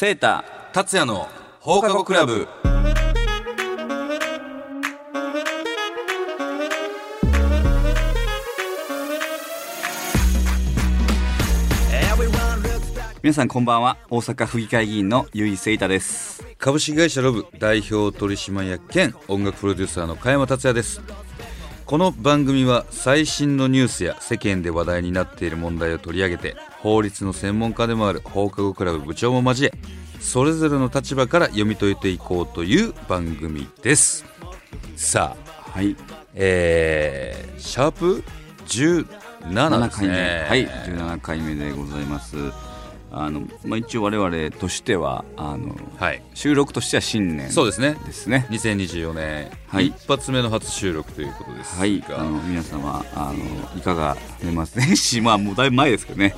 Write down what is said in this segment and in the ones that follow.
セータ達也の放課後クラブ。皆さんこんばんは。大阪府議会議員の由井セイタです。株式会社ロブ代表取締役兼音楽プロデューサーの加山達也です。この番組は最新のニュースや世間で話題になっている問題を取り上げて法律の専門家でもある放課後クラブ部長も交えそれぞれの立場から読み解いていこうという番組です。さあはい。えー、シャープ17 7です回目。ねはい17回目でございます。あの、まあ、一応我々としてはあのはい。収録としては新年そうですね。ですね2024年、はい一発目の初収録ということですが、はい。あの皆様あのいかが年末年始まあもうだいぶ前ですけどね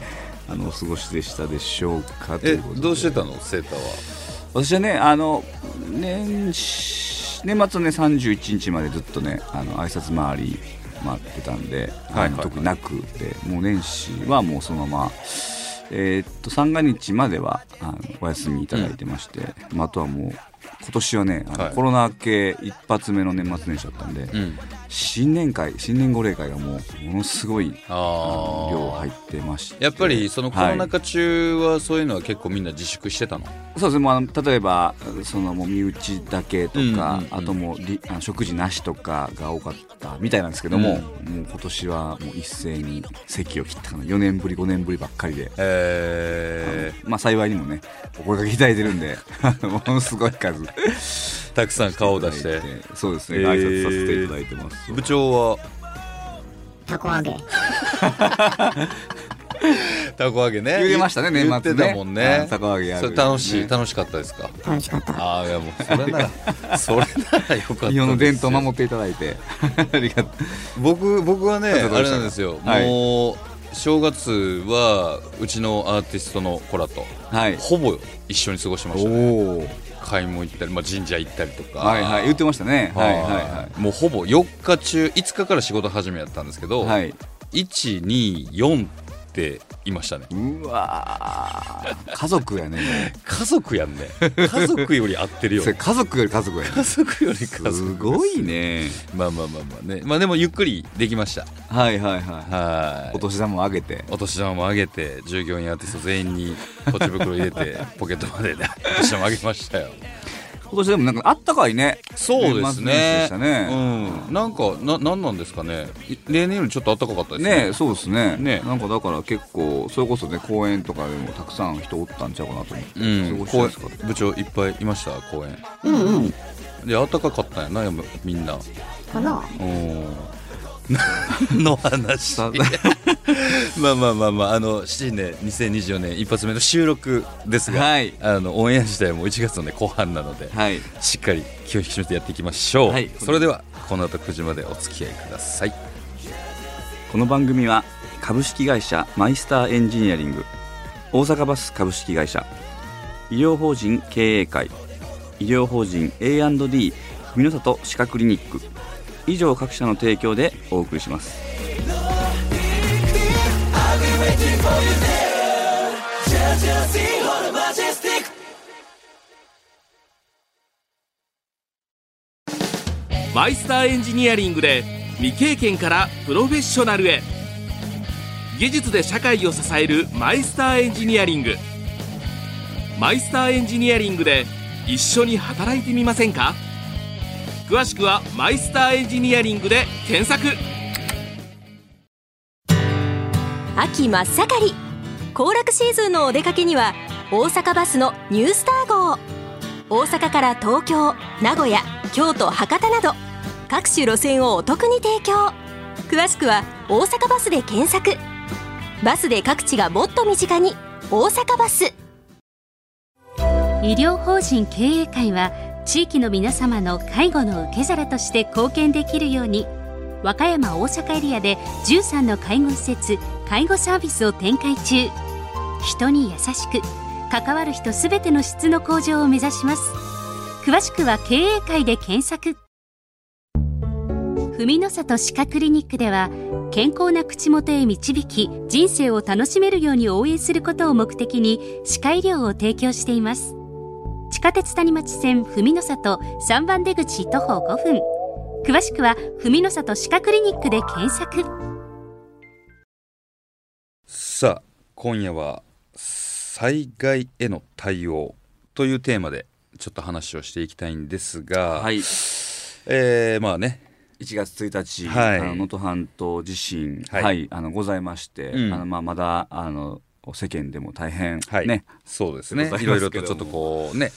あのお過ごしでしたでしょうか？えどうしてたの？セーターは。私はねあの年始年末のね31日までずっとねあの挨拶回り回ってたんで、はいは特になくてもう年始はもうそのままえーっと三が日まではあのお休みいただいてまして、まあ、あとはもう今年はねはい。コロナ明け一発目の年末年始だったんで、うん新年会新年御礼会がもうものすごい量入あってまして。やっぱりそのコロナ禍中はそういうのは結構みんな自粛してたの、そうですね。もうあの例えばそのもう身内だけとか、うんうんうん。あともうりあの食事なしとかが多かったみたいなんですけども、もう今年はもう一斉に席を切ったかな。4年ぶり5年ぶりばっかりで、えあのまあ幸いにもねお声かけいただいてるんで ものすごい数。ー、たくさん顔を出して。そうですね、えー挨拶させていただいてます。部長は？たこ揚げ。たこ揚げね。言ってましたね年末ね。言ってたもんね。あたこ揚げやるそれ楽しいね楽しかったですか？楽しかった。ああいやもうそれなら それならよかったですよ。日本の伝統を守っていただいて。ありがとう。僕僕はねあれなんですよ、はい。もう正月はうちのアーティストの子らとはい。ほぼ一緒に過ごしましたね。おお買い物行ったり、まあ、神社行ったりとか。はいはい言ってましたね。はい。はいはもうほぼ4日中5日から仕事始めやったんですけど、い。はい124っていましたね。うわー。家族やね。家族やんね。家族より合ってるよ。家族より家族やね。家族より家族。すごいね。まあまあまあまあね。まあでもゆっくりできました。はいはいはい。はい。お年玉もあげて。お年玉もあげて従業員アーティスト全員にポチ袋入れて ポケットまで、ね、お年玉あげましたよ今年でもなんかあったかいね。そうですね。ね。うん。なんかななんなんですかね。い例年よりちょっと暖かかったですね。ねそうですね。ねなんかだから結構それこそね公園とかでもたくさん人おったんちゃうかなと思って、うん、公園部長いっぱいいました公園。うんうん。で暖かかったんやなみんな。かな。うん の話。さまあまあまあまああの新年2024年一発目の収録ですが、はい。あのオンエア自体も1月の、ね、後半なので、はい。しっかり気を引き締めてやっていきましょう、はい。それではこの後9時までお付き合いください。この番組は株式会社マイスターエンジニアリング大阪バス株式会社医療法人経営会医療法人 A&D 文の里歯科クリニック以上各社の提供でお送りします。マイスターエンジニアリングで未経験からプロフェッショナルへ。技術で社会を支えるマイスターエンジニアリング。マイスターエンジニアリングで一緒に働いてみませんか？詳しくはマイスターエンジニアリングで検索。秋真っ盛り。行楽シーズンのお出かけには大阪バスのニュースター号。大阪から東京名古屋京都博多など各種路線をお得に提供。詳しくは大阪バスで検索。バスで各地がもっと身近に大阪バス。医療法人経営会は地域の皆様の介護の受け皿として貢献できるように和歌山大阪エリアで13の介護施設介護サービスを展開中。人に優しく関わる人すべての質の向上を目指します。詳しくは経営会で検索。文の里歯科クリニックでは健康な口元へ導き人生を楽しめるように応援することを目的に歯科医療を提供しています。下鉄谷町線文の里3番出口徒歩5分。詳しくは文の里歯科クリニックで検索。さあ今夜は災害への対応というテーマでちょっと話をしていきたいんですが、はい。えーまあね。1月1日、はい。あの能登半島地震、ははいいあのございまして、うん。あのまあ、まだあの世間でも大変、はい。ね。そうですね。いいろいろとちょっとこう ね。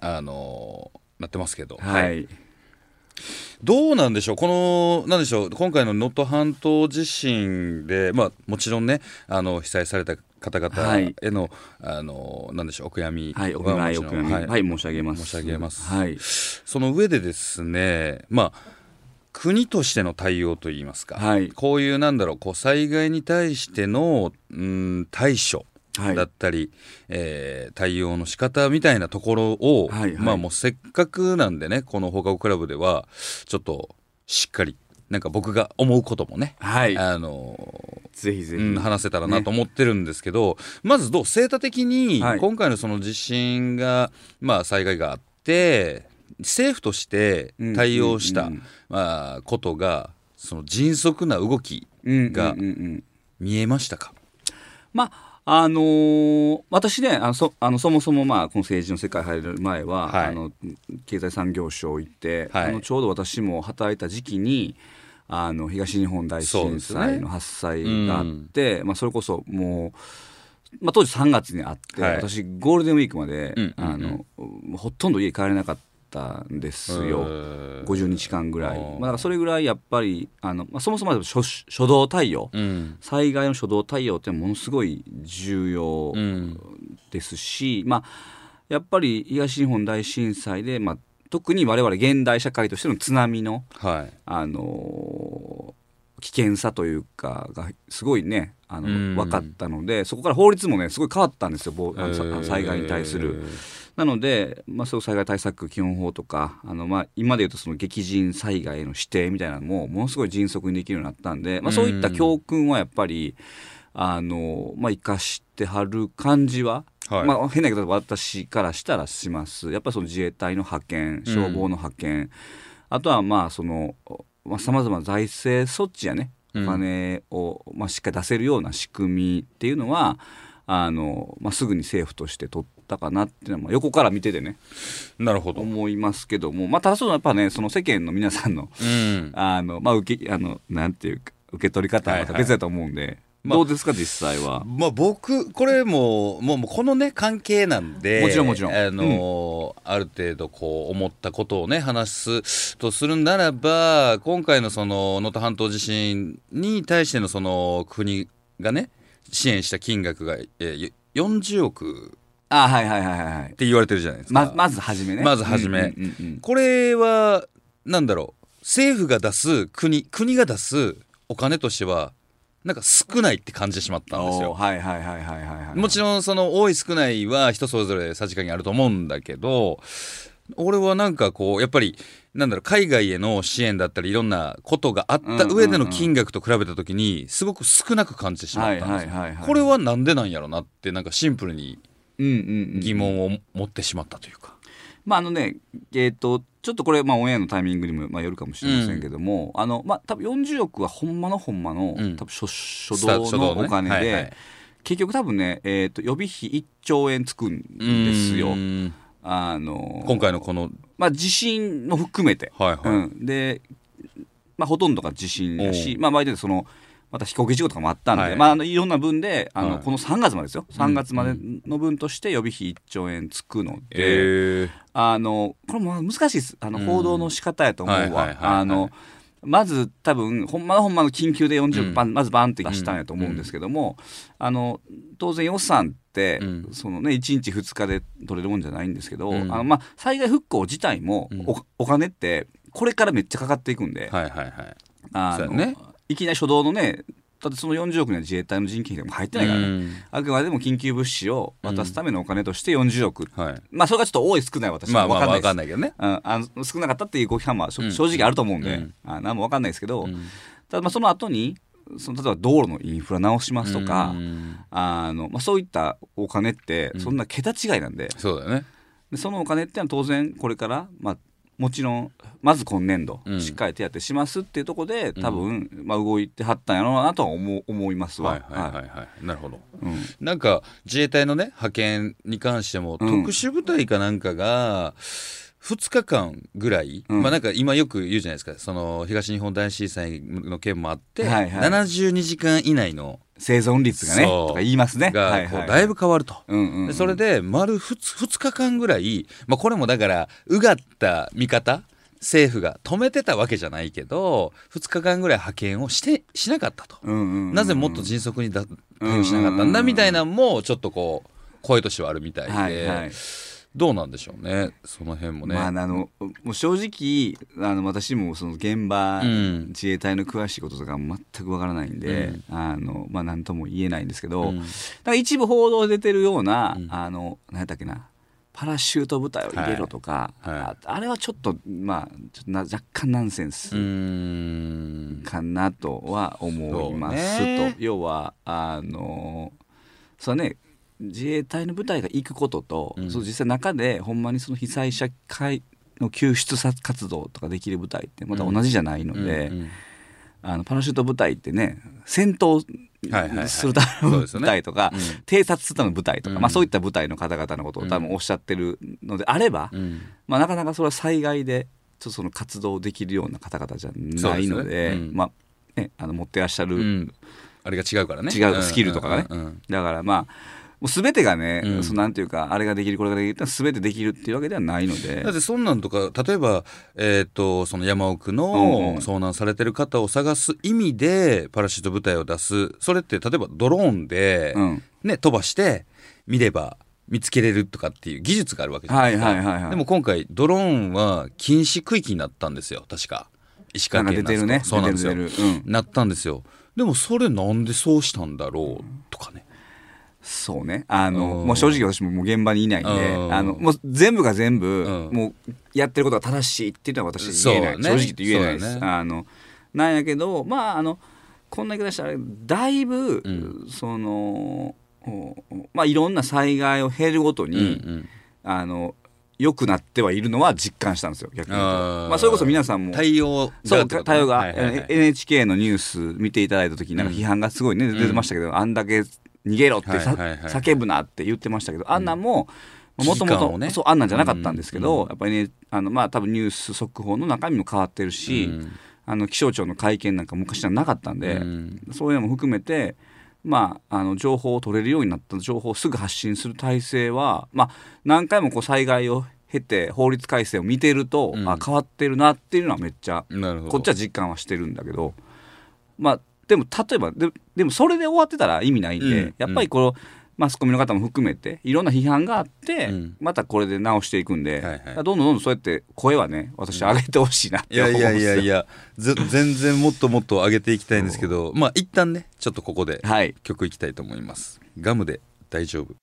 あのーなってますけど、はい、どうなんでしょう、この、なんでしょう、今回の能登半島地震で、まあ、もちろんね、あの被災された方々への、あの、なんでしょう、お悔やみ。はい、お悔やみ、ははい。い、申し上げます。申し上げます。はい、その上でですね、まあ、国としての対応といいますか、はい。こういうなんだろうこう災害に対しての、うん、対処はい。だったり、えー対応の仕方みたいなところを、はいはい。まあもうせっかくなんでねこの放課後クラブではちょっとしっかりなんか僕が思うこともね、はい、あのぜひぜひ、うん、話せたらなと思ってるんですけど、まずどうセータ的にはい。今回のその地震が、まあ、災害があって政府として対応した、ことがその迅速な動きうんがうんうんうん。見えましたか、まああのー私ねあのそあのそもそもまあこの政治の世界入る前は、はい。あの経済産業省行って、はい。あのちょうど私も働いた時期にあの東日本大震災の発災があって、まあ、それこそもう、まあ、当時3月にあって、はい。私ゴールデンウィークまで、うんうんうん。あのほとんど家帰れなかったんですよ。えー。50日間ぐらい、まあ、だからそれぐらいやっぱりあの、まあ、そもそも初初動対応、うん。災害の初動対応ってものすごい重要うんですし、まあ、やっぱり東日本大震災で、まあ、特に我々現代社会としての津波の、はい。あのー危険さというかがすごいねあのうん。分かったのでそこから法律もねすごい変わったんですよ。災害に対する。なので、まあ、そういう災害対策基本法とかあの、まあ、今でいうとその激甚災害への指定みたいなのもものすごい迅速にできるようになったんで、まあ、そういった教訓はやっぱりあの、まあ、生かしてはる感じは、はい。まあ、変な言い方私からしたらします。やっぱりその自衛隊の派遣消防の派遣、あとはまあそのさまざ、まな財政措置やねおうん。金を、まあ、しっかり出せるような仕組みっていうのはあの、まあ、すぐに政府として取ったかなっていうのは、まあ、横から見ててね。なるほど、思いますけども、まあ、ただそのやっぱねその世間の皆さんのうん、あの、まあ、受けあのなんていうか受け取り方はまた別だと思うんで、まあどうですか実際は？まあ、僕これももうもうこのね関係なんでもちろんもちろん。あのーある程度こう思ったことをね話すとするならば今回のその能登半島地震に対してのその国がね支援した金額が、えー、40億あはいはいはいはいはい。って言われてるじゃないですか。ままずはじめね。まずはじめ。うんうんうんうんこれはなんだろう。政府が出す国国が出すお金としてはなんか少ないって感じてしまったんですよ。おー。はいはいはいはいはいはい。もちろんその多い少ないは人それぞれさじ加減あると思うんだけど俺はなんかこうやっぱりなんだろう海外への支援だったりいろんなことがあった上での金額と比べた時にすごく少なく感じてしまったんですよ。はいはいはいはい。これはなんでなんやろなってなんかシンプルに疑問を持ってしまったというか。まああのねえっ、とちょっとこれまあオンエアのタイミングにもまあよるかもしれませんけども、あのまあ多分40億はほんまのほんまの、うん。多分初初動のお金で、はいはい。結局多分ねえっ、と予備費1兆円つくんですよ。う。ーん。あの今回のこのまあ地震も含めて、はいはい。うん、で、まあ、ほとんどが地震だしお、まあ、場合でそのまた飛行機事故とかもあったんで、はい。まあ、あのいろんな分であの、はい。この3月までですよ。3月までの分として予備費1兆円つくので、えー。あのこれも難しいです。あのうん。報道の仕方やと思うはいはいはいはい。わあのまず多分ほんまのほんまの緊急で40うん。バン、まずバンって出したんやと思うんですけども、あの当然予算って、うん。そのね1日2日で取れるもんじゃないんですけど、うん。あのまあ、災害復興自体もうん。お,、お金ってこれからめっちゃかかっていくんで、はいはいはい。あのそうやねいきなり初動のねだってその40億には自衛隊の人件費でも入ってないからね、うん。あくまでも緊急物資を渡すためのお金として40億、はい。まあそれがちょっと多い少ない私は。分かんないです。わかんないけどね。うん、あの少なかったっていうご批判もしょうん。正直あると思うんで、うん。あ何も分かんないですけど、うん。ただまあその後にその例えば道路のインフラ直しますとか、うん。あのまあ、そういったお金ってうん。そんな桁違いなんで,、そうだよね。でそのお金ってのは当然これから、まあ、もちろんまず今年度うん。しっかり手当てしますっていうところで多分、まあ、動いてはったんやろうなとは思う思いますわ。はいはいはい。はい。なるほど。うん。なんか自衛隊のね派遣に関しても、うん。特殊部隊かなんかが2日間ぐらい、うん。まあなんか今よく言うじゃないですか。その東日本大震災の件もあって、はいはい。72時間以内の生存率がねとか言いますね。がはいだいぶ変わると。うんうんうん。でそれで丸 2, 2日間ぐらい、まあ、これもだからうがった見方政府が止めてたわけじゃないけど2日間ぐらい派遣をしてしなかったと、うんうんうんうん。なぜもっと迅速にだ対応しなかったんだみたいなのもちょっとこう声としてはあるみたいで、はいはいどうなんでしょうねその辺もね。まあ、あのもう正直あの私もその現場、うん。自衛隊の詳しいこととか全くわからないんで、あのまあ、何とも言えないんですけど、うん。だから一部報道で出てるような、うん。あの何やったっけなパラシュート部隊を入れろとか、はい。はい。ああれはちょっとまあちょっとな若干ナンセンうスかなとは思いますと、要はあのそうね自衛隊の部隊が行くことと、うん。その実際中でほんまにその被災者会の救出活動とかできる部隊ってまた同じじゃないので、うんうんあのパラシュート部隊ってね戦闘するための部隊とか、うん偵察するための部隊とか、うん。まあ、そういった部隊の方々のことを多分おっしゃってるのであれば、うん。まあ、なかなかそれは災害でちょっとその活動できるような方々じゃないのでまあね、あの持ってらっしゃる、うん。あれが違うからね。違うスキルとかがね。うんうんうん。だからまあもう全てがね、うん。そのなんていうかあれができるこれができるって全てできるっていうわけではないので。だってそんなんとか例えば、えー、とその山奥うんのうん。遭難されてる方を探す意味でパラシュート部隊を出す。それって例えばドローンで、うん。ね、飛ばして見れば見つけれるとかっていう技術があるわけじゃないですか、はいはいはいはい。でも今回ドローンは禁止区域になったんですよ。確か。石川県なん出てるね。ですかそうなんですよ。なったんですよ。でもそれなんでそうしたんだろうとかねそうね。あの、うん。もう正直私ももう現場にいないんで、うん。あのもう全部が全部、うん。もうやってることが正しいっていうのは私言えない、ね。正直って言えないです、ね。あのなんやけどまああのこんな言い方したらだいぶ、ん。そのおまあいろんな災害を経るごとに、うんうん。あの良くなってはいるのは実感したんですよ逆にまあ、それこそ皆さんも対応がそう対応が、はいはいはい NHK のニュース見ていただいた時なんか批判がすごいね、出てましたけど、あんだけ逃げろって叫ぶなって言ってましたけどあん。なんもうんもともとそうあんなんじゃなかったんですけど、うんやっぱりねあのまあ多分ニュース速報の中身も変わってるし、うん。あの気象庁の会見なんか昔はなかったんで、うん。そういうのも含めて、まあ、あの情報を取れるようになった情報をすぐ発信する体制は、まあ、何回もこう災害を経て法律改正を見てると、うん。あ変わってるなっていうのはめっちゃこっちは実感はしてるんだけどまあでも例えばででもそれで終わってたら意味ないんで、うんやっぱりこのマスコミの方も含めていろんな批判があって、うん。またこれで直していくんで、はいはい。どんどんどんどんそうやって声はね私上げてほしいなっいやて思うんですよ。いやいやいやず全然もっともっと上げていきたいんですけどまあ一旦ねちょっとここではい。曲いきたいと思います。ガムで大丈夫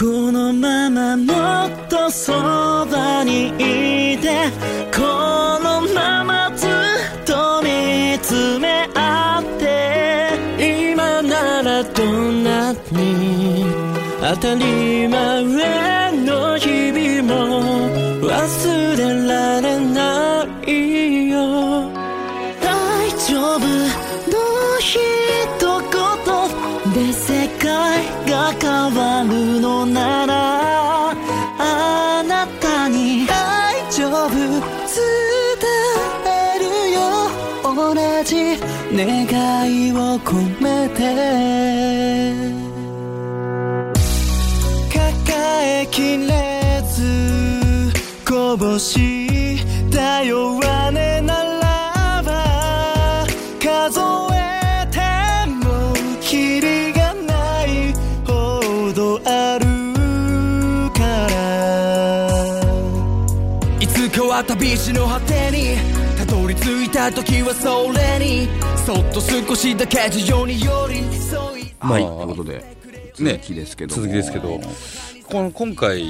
このままもっとそばにいてこのままずっと見つめ合って今ならどんなに当たり前て。抱えきれずこぼした弱音ならば数えてもキリがないほどあるから。いつかは旅路の果てに時はそれにそっと少しだけ事情に寄り添いはい、まあということでね続きですけども。続きですけど。この今回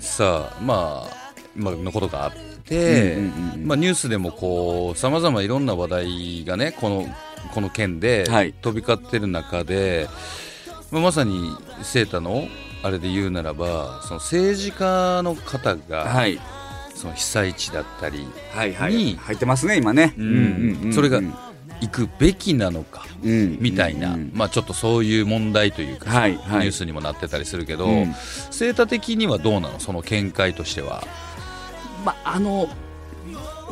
さまあまあのことがあって、まあ、ニュースでもこうさまざまいろんな話題がねこのこの件ではい。飛び交ってる中で、まあ、まさにセータのあれで言うならばその政治家の方が、はいその被災地だったりはいはい。に入ってますね今ね。うん。それが行くべきなのかうん。みたいな、うんまあ、ちょっとそういう問題というかさ、はいはい。ニュースにもなってたりするけど、うん。セータ的にはどうなの？その見解としては。まああの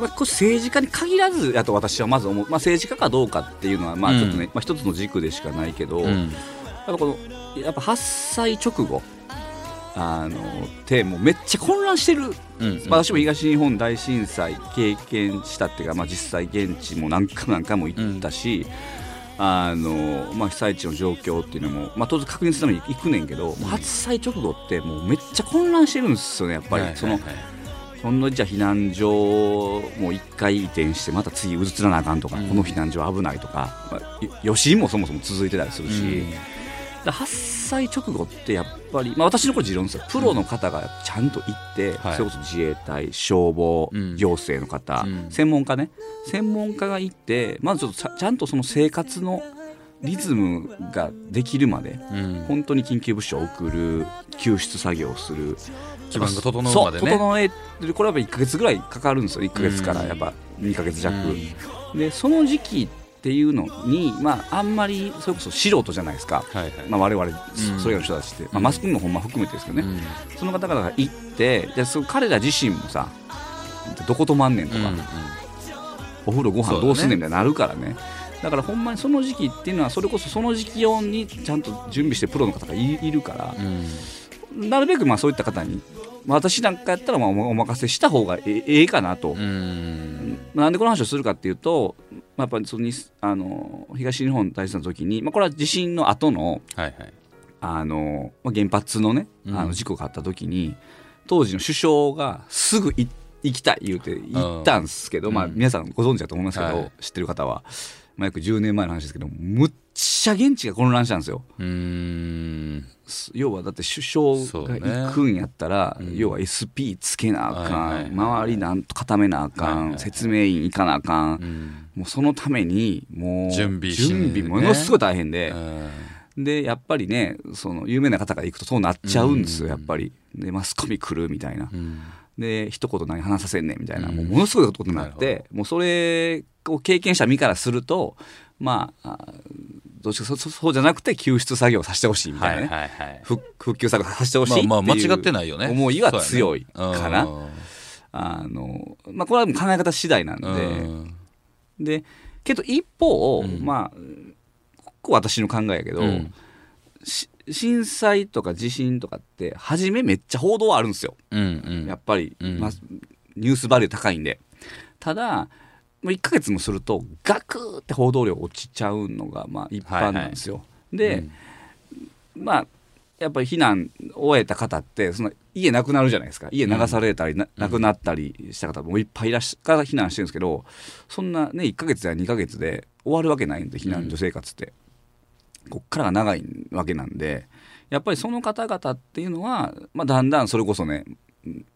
まあ、これ政治家に限らずやと私はまず思う、まあ、政治家かどうかっていうのはまあちょっとね、まあ、一つの軸でしかないけど、やっうんぱこのやっぱ発災直後あのってもうめっちゃ混乱してる、うん私も東日本大震災経験したっていうか、まあ、実際現地も何回も何回も行ったし、あのまあ、被災地の状況っていうのも、まあ、当然確認するために行くねんけど、発災直後ってもうめっちゃ混乱してるんですよねやっぱり、そのはいはい。はいほんのじゃあ避難所も一回移転してまた次移らなあかんとか、うん。この避難所危ないとか、まあ、よ余震もそもそも続いてたりするし、発災直後ってやっぱり、まあ、私のこれ持論ですよ。プロの方がちゃんと行って、はい。それこそ自衛隊消防、うん。行政の方、うん。専門家ね。専門家が行ってまずちょっとちゃんとその生活のリズムができるまでうん。本当に緊急物資を送る救出作業をする。基盤が整うまでね。そう整える。これはやっぱ1か月ぐらいかかるんですよ。1か月からやっぱ2か月弱、でその時期っていうのに、まあ、あんまりそれこそ素人じゃないですか、はいはい。まあ、我々、ん。それらの人たちって、まあ、うんマスコミもほんま含めてですけどね、うん。その方々が行ってじゃあその彼ら自身もさどこ泊まんねんとか、うんうん。お風呂ご飯どうすんねんみたいになるからね。だからほんまにその時期っていうのはそれこそその時期用にちゃんと準備してプロの方がいいるから、うん。なるべくまあそういった方にまあ私なんかやったらまあおお任せした方がええええかなと、なんでこの話をするかっていうと、まあ、やっぱりそのにあの東日本大震災の時に、まあ、これは地震の後のはいはい。あの、まあ、原発のねうん。あの事故があった時に、当時の首相がすぐい行きたい言うて行ったんですけど、うん。まあ、皆さんご存知だと思いますけど、はい。知ってる方は、まあ、約10年前の話ですけどむっちゃ現地が混乱したんですよ。うーん。要はだって首相が行くんやったら、ねうん要は SP つけなあかん、はいはいはい周りなんと固めなあかん、はいはいはい。説明員行かなあかん、うん。もうそのためにもう準備しね。準備ものすごい大変で、うん。でやっぱりねその有名な方が行くとそうなっちゃうんですよ、うん。やっぱり。でマスコミ来るみたいな、うん。で一言何話させんねんみたいな、うん。もうものすごいことになっなてもうそれを経験した身からするとまああどそうじゃなくて救出作業させてほしいみたいなね、はいはいはい。復復旧作業させてほしい間違ってないよね。思いは強いかな。あのまあ、これは考え方次第なんで、うん。でけど一方、うん。まあここ私の考えやけど、うん。し震災とか地震とかって初めめっちゃ報道はあるんですよ。うんうん。やっぱり、うん。まあ、ニュースバリュー高いんで。ただ1ヶ月もするとガクーって報道量落ちちゃうのがまあ一般なんですよ、で、まあやっぱり避難終えた方ってその家なくなるじゃないですか。家流されたりな、亡くなったりした方もいっぱいいらっしゃから避難してるんですけどそんなね1ヶ月や2ヶ月で終わるわけないんで避難所生活って、こっからが長いわけなんでやっぱりその方々っていうのは、まあ、だんだんそれこそねうん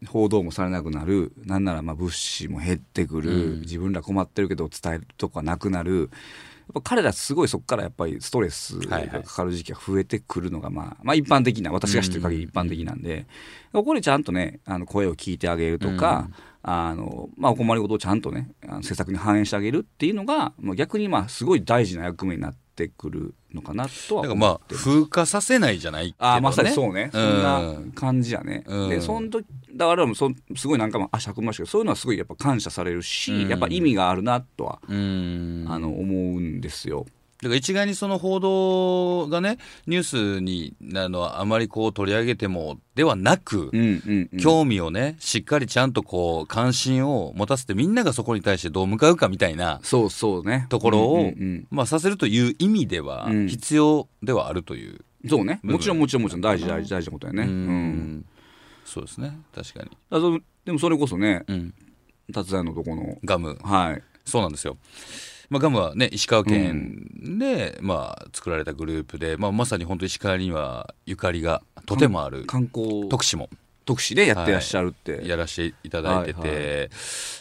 報道もされなくなる。なんならまあ物資も減ってくる、うん。自分ら困ってるけど伝えるとこがなくなる。やっぱ彼らすごいそこからやっぱりストレスがかかる時期が増えてくるのがまあ、まあ一般的な私が知ってる限り一般的なんで、ここでちゃんとねあの声を聞いてあげるとか、あのまあ、お困りごとをちゃんとねあの施策に反映してあげるっていうのが、まあ、逆にまあすごい大事な役目になっってくるのかなとはだからまあ風化させないじゃないけど、ね、あーまさにそうね、そんなうん感じやね、うん。でその時だからもそんすごいなんかも足運びましたけどそういうのはすごいやっぱ感謝されるし、うん。やっぱ意味があるなとは、うん。あの思うんですよ。だから一概にその報道がねニュースにあのあまりこう取り上げてもではなく、うんうんうん。興味をねしっかりちゃんとこう関心を持たせてみんながそこに対してどう向かうかみたいなそうそうね。ところを、うんうんうん。まあ、させるという意味ではうん。必要ではあるという、そうね。もちろんもちろんもちろん。大事大事大事なことやね。ううん。んそうですね。確かに、あそでもそれこそねうん、達也のとこの。ガム。はい。そうなんですよ。まあ、ガムはね石川県で、まあ、作られたグループで、まあ、まさに本当石川にはゆかりがとてもある観光徳島も。特使でやってらっしゃるって、やらせていただいてて、はい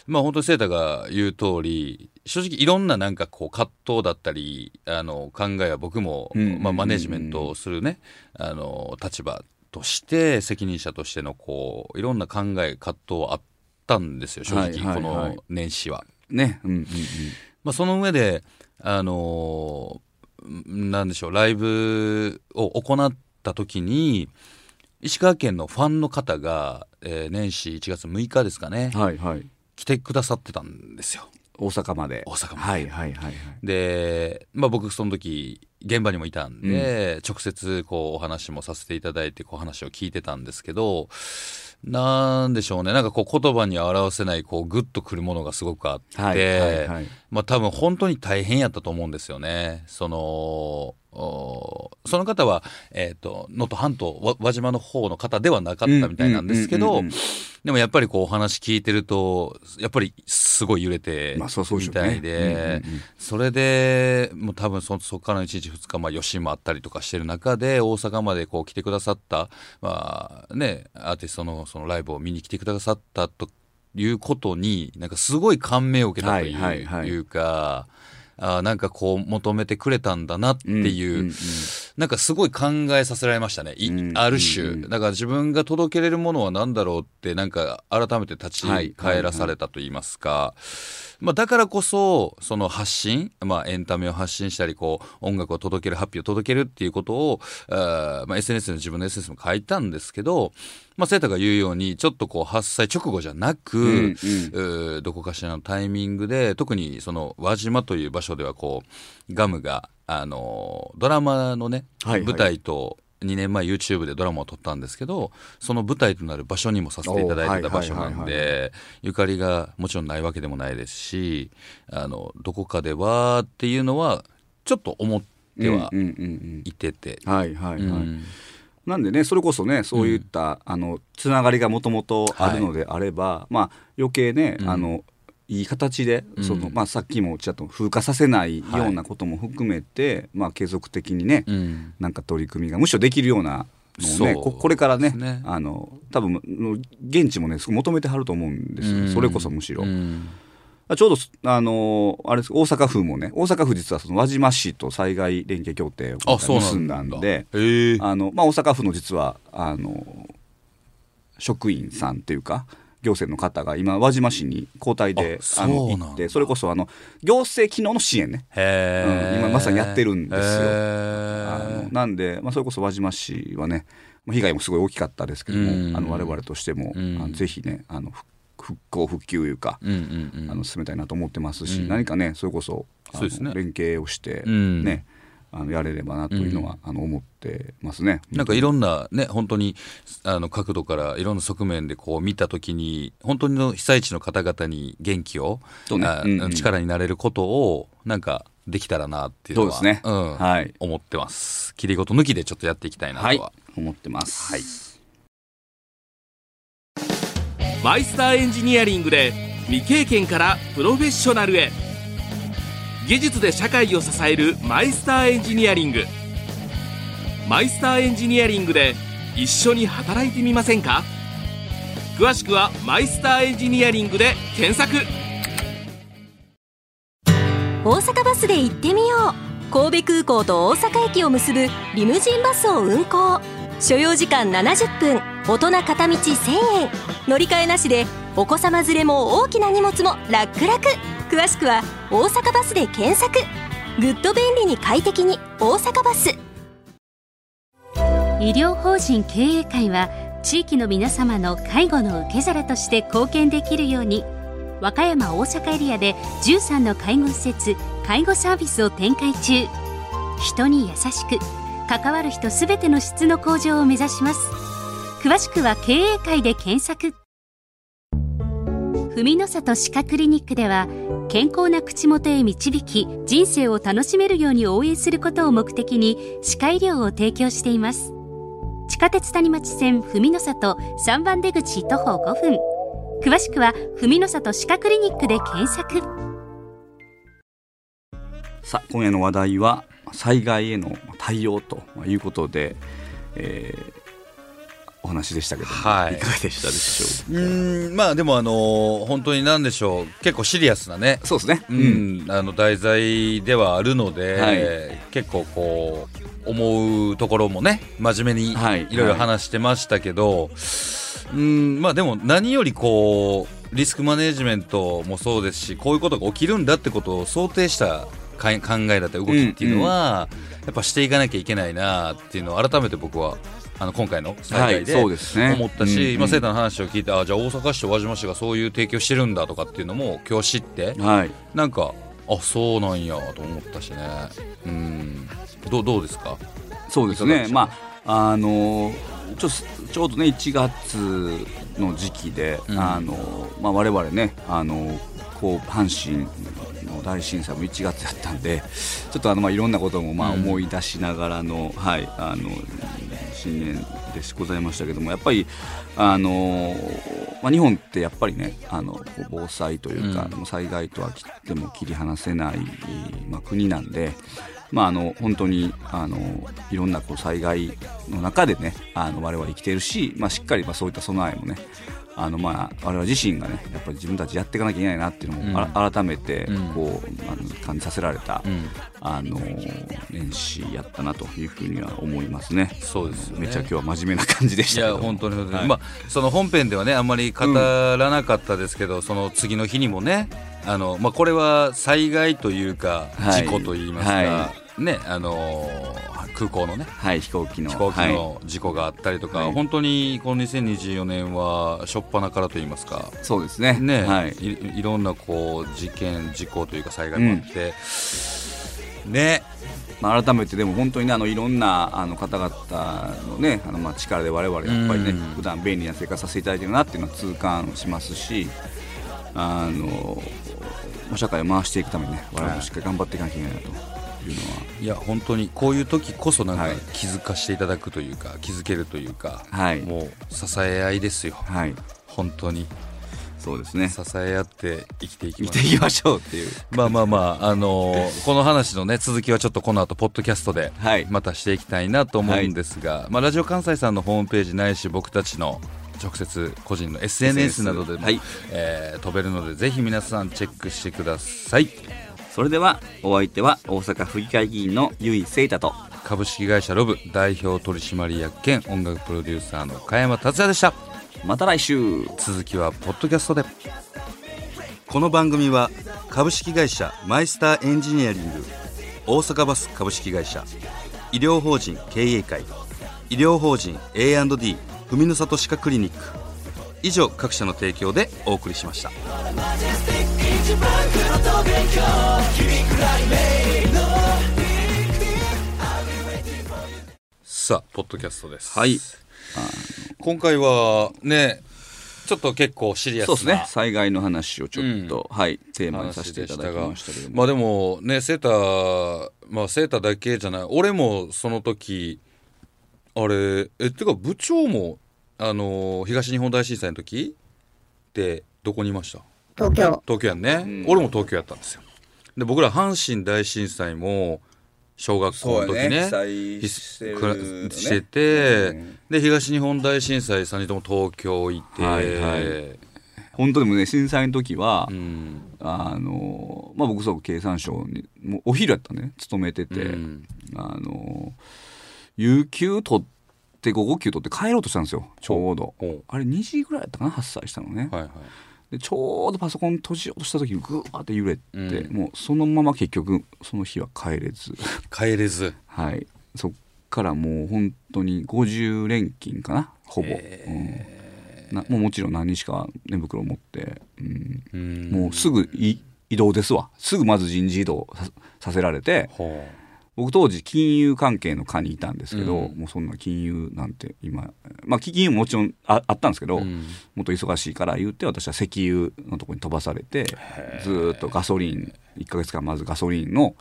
まあ本当にセータが言う通り正直いろんななんかこう葛藤だったりあの考えは僕も、まあ、マネジメントをするねあの立場として責任者としてのこういろんな考え葛藤はあったんですよ正直、はいはいはい。この年始は。ね。うんうんうんまあ、その上で、あのーなんでしょう、ライブを行った時に、石川県のファンの方が、えー年始1月6日ですかね、はいはい。来てくださってたんですよ。大阪まで。大阪まで。はいはいはいはい。で、まあ、僕その時現場にもいたんで、直接こうお話もさせていただいてこう話を聞いてたんですけどなんでしょうね。なんかこう言葉に表せないこうグッとくるものがすごくあって、はいはいはい。まあ多分本当に大変やったと思うんですよね。そのおその方は、えっ、と、能登半島、わ輪島の方の方ではなかったみたいなんですけどうんうんうんうん、でもやっぱりこうお話聞いてると、やっぱりすごい揺れてみたいうねうんうんでうん、それで、もう多分そそこからの1日2日、まあ余震もあったりとかしてる中で、大阪までこう来てくださった、まあね、アーティストのそのライブを見に来てくださったということに、なんかすごい感銘を受けたという,、はいはいはいいうか、あーなんかこう求めてくれたんだなっていう、うんうんうんなんかすごい考えさせられましたね。ある種、だから自分が届けれるものは何だろうって、なんか改めて立はいち返らされたと言いますか。まあだからこそ、その発信、まあエンタメを発信したり、こう音楽を届ける、ハッピーを届けるっていうことを、まあ SNS の自分の SNS も書いたんですけど、まあセータが言うように、ちょっとこう発災直後じゃなく、うんうんどこかしらのタイミングで特にその輪島という場所ではこうガムが、あのードラマのね、はいはい。舞台と2年前 YouTube でドラマを撮ったんですけどその舞台となる場所にもさせていただいてた場所なんでゆかりがもちろんないわけでもないですしあのどこかではっていうのはちょっと思ってはうんうんうんいてて。うんはいはいはい、うん。なんでねそれこそねそういった、あのつながりがもともとあるのであれば、まあ余計ね、うん。あのいい形で、うん。そのまあ、さっきもちょっと風化させないようなことも含めて、まあ、継続的にね、うん。なんか取り組みがむしろできるようなのねここれからねあの多分現地もねすごい求めてはると思うんですよ、うん。それこそむしろ、うん。ちょうどあのあれです大阪府もね大阪府実はその輪島市と災害連携協定を結んだ。なんでへえ。あの、まあ、大阪府の実はあの職員さんというか行政の方が今輪島市に交代でああの行ってそれこそあの行政機能の支援ね。うん今まさにやってるんですよ。へあーのなんで、まあ、それこそ輪島市はねまあ被害もすごい大きかったですけども、うん。あの我々としても、うん。あのぜひねあの復復興復旧いうか、うんうんうん。あの進めたいなと思ってますし、うん。何かねそれこそうですね。連携をして、うん。ねあのやれればなというのは、あの思ってますね。なんかいろんなね、本当にあの角度からいろんな側面でこう見たときに、本当にの被災地の方々に元気を、ね。あうんうん。力になれることを、なんかできたらなっていうのは、そうですね。ん。はい。思ってます。切りごと抜きでちょっとやっていきたいなとは。はい、思ってます。はい。マイスターエンジニアリングで未経験からプロフェッショナルへ技術で社会を支えるマイスターエンジニアリング。マイスターエンジニアリングで一緒に働いてみませんか？詳しくはマイスターエンジニアリングで検索。大阪バスで行ってみよう。神戸空港と大阪駅を結ぶリムジンバスを運行。所要時間70分。大人片道1000円。乗り換えなしでお子様連れも大きな荷物も楽々。詳しくは大阪バスで検索。グッと便利に快適に大阪バス。医療法人経営会は地域の皆様の介護の受け皿として貢献できるように和歌山大阪エリアで13の介護施設介護サービスを展開中。人に優しく関わる人すべての質の向上を目指します。詳しくは経営会で検索。文の里歯科クリニックでは健康な口元へ導き人生を楽しめるように応援することを目的に歯科医療を提供しています。地下鉄谷町線文の里3番出口徒歩5分。詳しくは文の里歯科クリニックで検索。さあ今夜の話題は災害への対応ということで、えーお話でしたけども、はい。いかがでしたでしょううーんまあでもあのー本当に何でしょう。結構シリアスなね。そうですね、うん、あの題材ではあるので、はい。結構こう思うところもね真面目にはい。いろいろ話してましたけど、うんまあでも何よりこうリスクマネジメントもそうですしこういうことが起きるんだってことを想定した考えだったり動きっていうのは、やっぱしていかなきゃいけないなっていうのを改めて僕はあの今回の災害ではいそうですね。思ったし、うんうん。今セーターの話を聞いてあじゃあ大阪市と輪島市がそういう提供してるんだとかっていうのも今日知ってはい。なんかあそうなんやと思ったしね。うん。どうどうですか？そうですね。まああのちょちょうどね1月の時期で、うん。あのまあ、我々ねあのこう阪神の大震災も1月やったんでちょっとあの、まあ、いろんなこともまあうん。思い出しながらの,、はい、あの新年でございましたけどもやっぱりあの、まあ、日本ってやっぱりねあの防災というか、うん災害とは切っても切り離せない、まあ、国なんで。まあ、あの本当にあのいろんなこう災害の中でねあの我々生きているし、まあ、しっかりまあそういった備えもねあのまあ我々自身がねやっぱり自分たちやっていかなきゃいけないなっていうのも、あら改めてうん。こう、あの感じさせられた、うん。あの年始やったなというふうには思いますね。そうですよね。めっちゃ今日は真面目な感じでしいたけど。や本当に。本当に、はい。まあその本編ではねあんまり語らなかったですけど、その次の日にもねあの、まあ、これは災害というかはい。事故といいますか、はねあのー空港のね。はい飛行機の。飛行機はい。の事故があったりとか、はい。本当にこの2024年は初っ端からといいますか。そうですね。ね、はい。い、いろんなこう事件事故というか災害もあって、ね。まあ、改めてでも本当にねあのいろんなあの方々のねあのまあ力で我々やっぱりね、うん。普段便利な生活させていただいてるなっていうのは痛感しますしあのまあ社会を回していくためにね我々もしっかり頑張っていかなきゃいけないなというのは、いや本当にこういう時こそなんかはい。気づかせていただくというか気づけるというか、はい。もう支え合いですよ。はい。本当に。そうですね。支え合って生きていき生ましょうっていう。まあまあまあ、あのー この話のね続きはちょっとこの後ポッドキャストではい。またしていきたいなと思うんですが、まあ、ラジオ関西さんのホームページないし僕たちの直接個人の SNS などでも、はい。えー飛べるのでぜひ皆さんチェックしてくださいそれではお相手は大阪府議会議員の由井聖太と株式会社ロブ代表取締役兼音楽プロデューサーの加山達也でした。また来週。続きはポッドキャストで。この番組は株式会社マイスターエンジニアリング大阪バス株式会社医療法人経営会医療法人 A&D 文の里歯科クリニック以上各社の提供でお送りしました。さあポッドキャストです。はい。今回はねちょっと結構シリアスなそうですね。災害の話をちょっと、はいテーマにさせていただきましたけども。まあでもねセーターまあセーターだけじゃない。俺もその時あれえってか部長もあの東日本大震災の時ってどこにいました？東京。東京やんね、俺も東京やったんですよ。で僕ら阪神大震災も小学校の時ねひしてくらしてて、で東日本大震災3人とも東京いて、はいはい。本当でもね震災の時は、うん。あのまあ僕そう経産省にもうお昼やったね。勤めてて、うん。あの有給取って午後休取って帰ろうとしたんですよ。ちょうど。あれ2時ぐらいやったかな？発災したのね、はいはい。でちょうどパソコン閉じようとした時にグワーって揺れて、うん。もうそのまま結局その日は帰れず。帰れず。はい。そっからもう本当に50連勤かな？ほぼ、うん。なもうもちろん何日か寝袋を持って、うん。うん。もうすぐい移動ですわ。すぐまず人事異動ささせられて。ほ僕当時金融関係の課にいたんですけど、うん。もうそんな金融なんて今まあ金融ももちろんああったんですけど、ううん。もっと忙しいから言って私は石油のとこに飛ばされてずーっとガソリン1ヶ月間まずガソリンの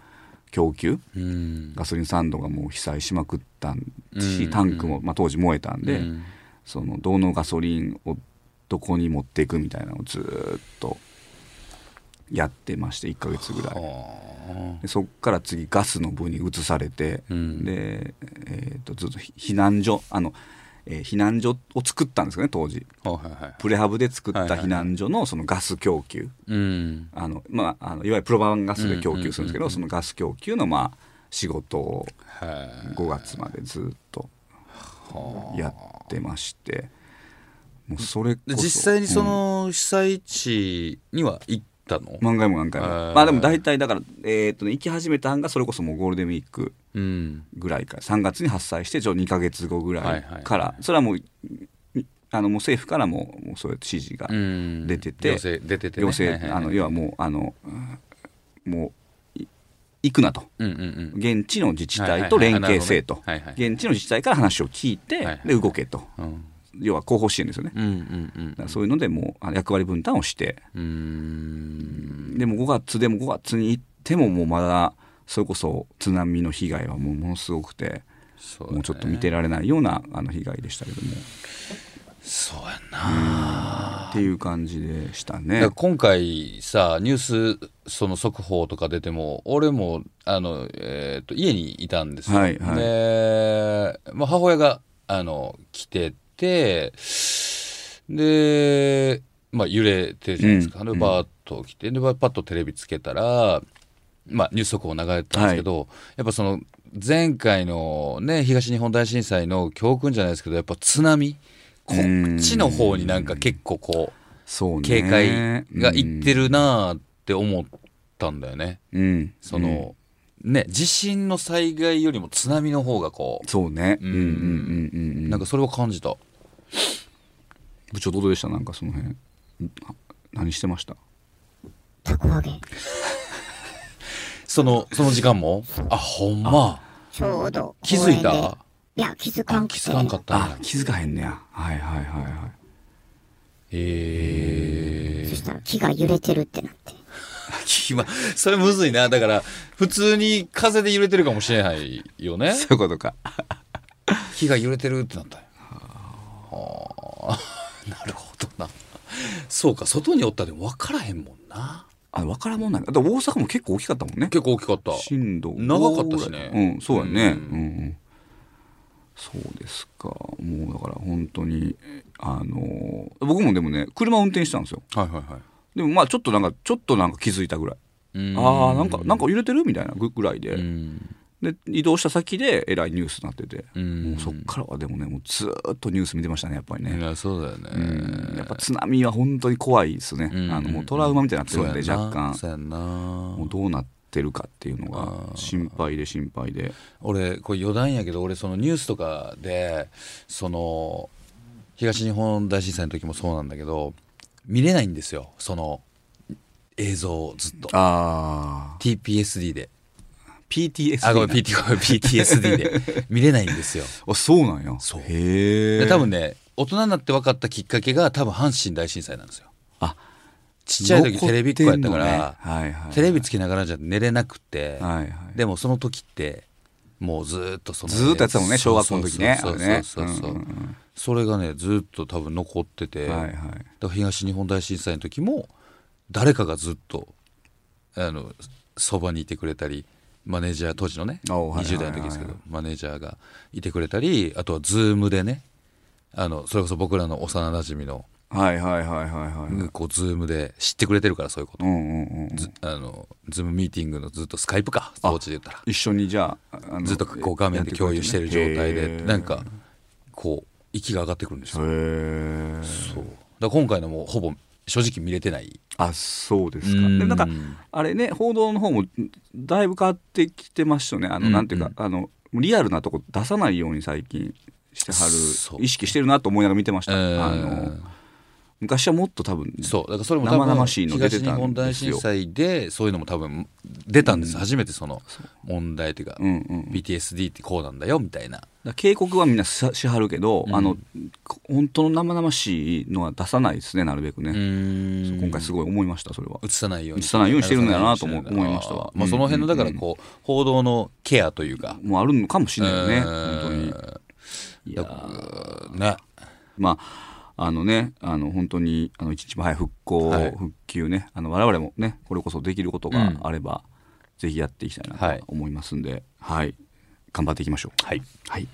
供給。うん。ガソリンスタンドがもう被災しまくったんし、うん。タンクも、まあ、当時燃えたんで、うん。そのどのガソリンをどこに持っていくみたいなのをずーっとやってまして1ヶ月ぐらい。はでそっから次ガスの部に移されて、うん。で、えー、とずっとひ避難所あの、えー避難所を作ったんですよね当時。あはいはいはい。プレハブで作っはいはいはい。た避難所のそのガス供給、うん。あのまあ、あのいわゆるプロパンガスで供給するんですけど、うんうんうん。うんそのガス供給のまあ仕事をはい5月までずっとやってましてもうそれ実際にそ、の被災地には行ったの？うん何回も何回も。まあでも大体だから、えーとね、行き始めたんがそれこそもうゴールデンウィークうん。ぐらいから。3月に発災してちょうど2か月後ぐらはいはいい。から、それはもういあのもう政府からももうそうやって指示がうん。出てて。要請出ててね。要請、はいはいはい。あの要はもうあのうんもうい行くなと。うんうんうん。現地の自治体と連携せえとはいはいはい。なるほどねはいはい現地の自治体から話を聞いて、はいはい。で動けと。うん要は後方支援ですよね、うんうんうんそういうのでもう役割分担をして。でも5月でも5月に行ってももうまだそれこそ津波の被害はもうものすごくてそうだね。もうちょっと見てられないようなあの被害でしたけども。そうやん。なっていう感じでしたね。ら。今回さニュースその速報とか出ても俺もあの、えー、と家にいたんですよ、はいはい。で、まあ、母親があの来ててで、まあ、揺れてるじゃないですか、うんでバーッと来てでパッとテレビつけたら、まあ、ニュース速報流れてたんですけど、やっぱその前回のね東日本大震災の教訓じゃないですけどやっぱ津波こっちの方になんか結構こうそうね。警戒がいってるなーって思ったんだよね。うん。その、ね地震の災害よりも津波の方がこそうね。ううんんうんうんうん。うなんかそれを感じた。部長どうでした？なんかその辺。あ何してました？たこ揚げ。そのその時間も？あほんま。ちょうど。気づいた？いや、気づかあん。気づかんかった。あ気づかへんねや。はいはいはいはい。えそしたら木が揺れてるってなって。ー、今それむずいな。だから普通に風で揺れてるかもしれないよね。そういうことか。木が揺れてるってなったんやはあ なるほどな。そうか外におったらでも分からへんもんな。あ分からんもんないだ。って大阪も結構大きかったもんね。結構大きかった。震度長かったしね。5ぐらいうんそうやね。ううんん、うん、そうですか。もうだから本当にあの僕もでもね車運転したんですよ。はいはいはいでもまあちょっとなんかちょっとなんか気づいたぐらい。ああなんかなんか揺れてるみたいなぐぐらいで、うん。で移動した先でえらいニュースになってて、うん。もうそっからはでもねもうずーっとニュース見てましたねやっぱりね、いやそうだよね。うん。やっぱ津波は本当に怖いですね、うん。あのもうトラウマみたいになってるんで若干。そうやんな。もうどうなってるかっていうのが心配で心配で。俺これ余談やけど俺そのニュースとかでその東日本大震災の時もそうなんだけど見れないんですよ。その映像をずっと。ああ TPSD で。PTSD あごめん PT PTSD で。見れないんですよ。あそうなんや。そう。へえで多分ね大人になって分かったきっかけが多分阪神大震災なんですよ。あちっちゃい時テレビっ子やったから、残ってんのねはいはい。テレビつけながらじゃ寝れなくて、はいはい。でもその時ってもうずーっとそのずーっとやってたもんね小学校の時ねそうそうそうそうそううんうんうんそれがねずーっと多分残ってて、はいはい。だから東日本大震災の時も誰かがずっとあのそばにいてくれたりマネージャー当時のねおはいはいはい20代の時ですけどマネージャーがいてくれたりあとはズームでねあのそれこそ僕らの幼なじみの、はいはいはいはいはい。こうズームで知ってくれてるからそういうこと、うんうんうんずあのズームミーティングのずっとスカイプか当時で言ったら。一緒にじゃあずっとこう画面で共有してる状態でへーなんかこう息が上がってくるんですよ。へえそう。だ今回のもほぼ正直見れてない。あそうですか。うん。でなんかあれね報道の方もだいぶ変わってきてましたよね。あの、うんなんていうかあのリアルなとこ出さないように最近してはる。意識してるなと思いながら見てました、うん。あの昔はもっと多分そう。だからそれも生々しいの出て東日たん本大ですよ。震災でそういうのも多分出たんです、初めてその問題というか、うんうん、だか PTSD ってこうなんだよみたいな。ら警告はみんなししはるけど、うん。あの本当の生々しいのは出さないですねなるべくね、今回すいごい思いましたそれは。映さないように。映さないようにしてるんだなと思思いましたわ。まあ、その辺のだからこう、報道のケアというか。もうあるのかもしれないよねうん本当に。いやね。まああのねあの本当にあの一日も早い復興、はい。復旧ねあの我々もねこれこそできることがあれば、ぜひやっていきたいなはい。と思いますんで、はい、頑張っていきましょう。はい。はい